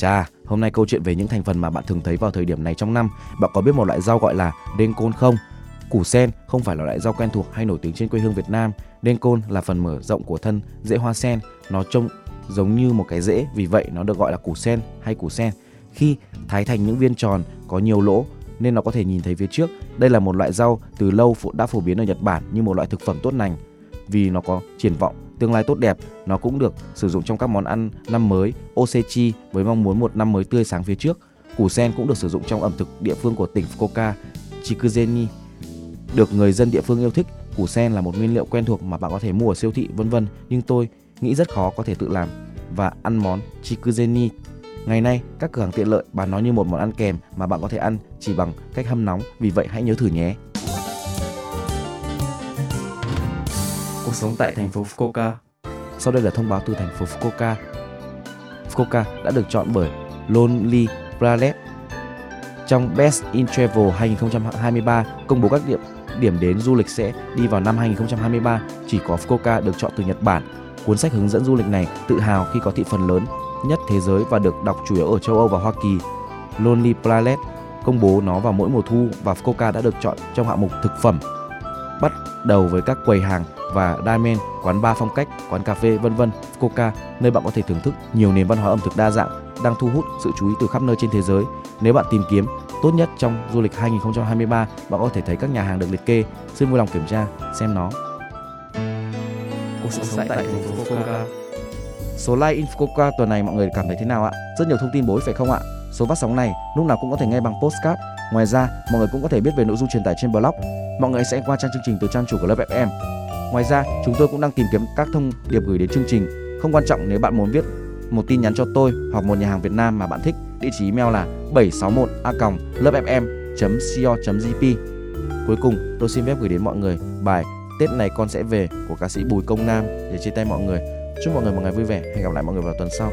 Chà, hôm nay câu chuyện về những thành phần mà bạn thường thấy vào thời điểm này trong năm. Bạn có biết một loại rau gọi là đen côn không? Củ sen không phải là loại rau quen thuộc hay nổi tiếng trên quê hương Việt Nam. Đen côn là phần mở rộng của thân rễ hoa sen. Nó trông giống như một cái rễ, vì vậy nó được gọi là củ sen hay củ sen. Khi thái thành những viên tròn có nhiều lỗ nên nó có thể nhìn thấy phía trước. Đây là một loại rau từ lâu đã phổ biến ở Nhật Bản như một loại thực phẩm tốt lành vì nó có triển vọng tương lai tốt đẹp. Nó cũng được sử dụng trong các món ăn năm mới osechi với mong muốn một năm mới tươi sáng phía trước. Củ sen cũng được sử dụng trong ẩm thực địa phương của tỉnh Fukuoka, Chikuzeni. Được người dân địa phương yêu thích, củ sen là một nguyên liệu quen thuộc mà bạn có thể mua ở siêu thị vân vân, nhưng tôi nghĩ rất khó có thể tự làm và ăn món Chikuzeni. Ngày nay, các cửa hàng tiện lợi bán nó như một món ăn kèm mà bạn có thể ăn chỉ bằng cách hâm nóng, vì vậy hãy nhớ thử nhé. Cuộc sống tại thành phố Fukuoka. Sau đây là thông báo từ thành phố Fukuoka. Fukuoka đã được chọn bởi Lonely Planet trong Best in Travel 2023 công bố các điểm điểm đến du lịch sẽ đi vào năm 2023 chỉ có Fukuoka được chọn từ Nhật Bản. Cuốn sách hướng dẫn du lịch này tự hào khi có thị phần lớn nhất thế giới và được đọc chủ yếu ở châu Âu và Hoa Kỳ. Lonely Planet công bố nó vào mỗi mùa thu và Fukuoka đã được chọn trong hạng mục thực phẩm. Bắt đầu với các quầy hàng và Diamond, quán bar phong cách, quán cà phê vân vân, Fukuoka, nơi bạn có thể thưởng thức nhiều nền văn hóa ẩm thực đa dạng đang thu hút sự chú ý từ khắp nơi trên thế giới. Nếu bạn tìm kiếm tốt nhất trong du lịch 2023, bạn có thể thấy các nhà hàng được liệt kê. Xin vui lòng kiểm tra xem nó. Cuộc sống tại thành phố Fukuoka. Số like in Fukuoka tuần này mọi người cảm thấy thế nào ạ? Rất nhiều thông tin bổ ích phải không ạ? Số phát sóng này lúc nào cũng có thể nghe bằng postcard. Ngoài ra, mọi người cũng có thể biết về nội dung truyền tải trên blog. Mọi người sẽ qua trang chương trình từ trang chủ của lớp FM. Ngoài ra, chúng tôi cũng đang tìm kiếm các thông điệp gửi đến chương trình. Không quan trọng nếu bạn muốn viết một tin nhắn cho tôi hoặc một nhà hàng Việt Nam mà bạn thích, địa chỉ email là 761a.lớpfm.co.jp. Cuối cùng, tôi xin phép gửi đến mọi người bài Tết này con sẽ về của ca sĩ Bùi Công Nam để chia tay mọi người. Chúc mọi người một ngày vui vẻ. Hẹn gặp lại mọi người vào tuần sau.